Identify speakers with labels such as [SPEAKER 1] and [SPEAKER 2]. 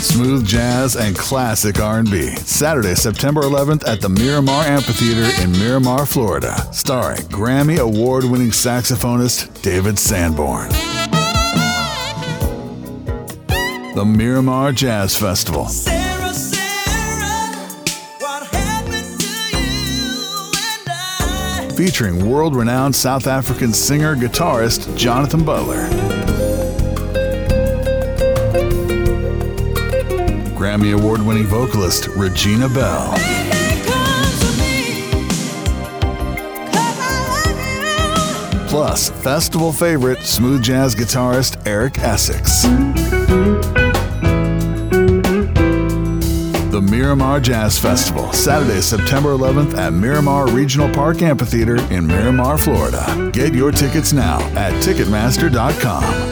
[SPEAKER 1] smooth jazz, and classic R&B. Saturday, September 11th at the Miramar Amphitheater in Miramar, Florida. Starring Grammy award-winning saxophonist David Sanborn. The Miramar Jazz Festival.
[SPEAKER 2] Sarah, Sarah, what happened to you and I?
[SPEAKER 1] featuring world renowned South African singer guitarist Jonathan Butler. Grammy award winning vocalist Regina
[SPEAKER 2] Belle.
[SPEAKER 1] Plus, festival favorite smooth jazz guitarist Eric Essix. The Miramar Jazz Festival, Saturday, September 11th at Miramar Regional Park Amphitheater in Miramar, Florida. Get your tickets now at Ticketmaster.com.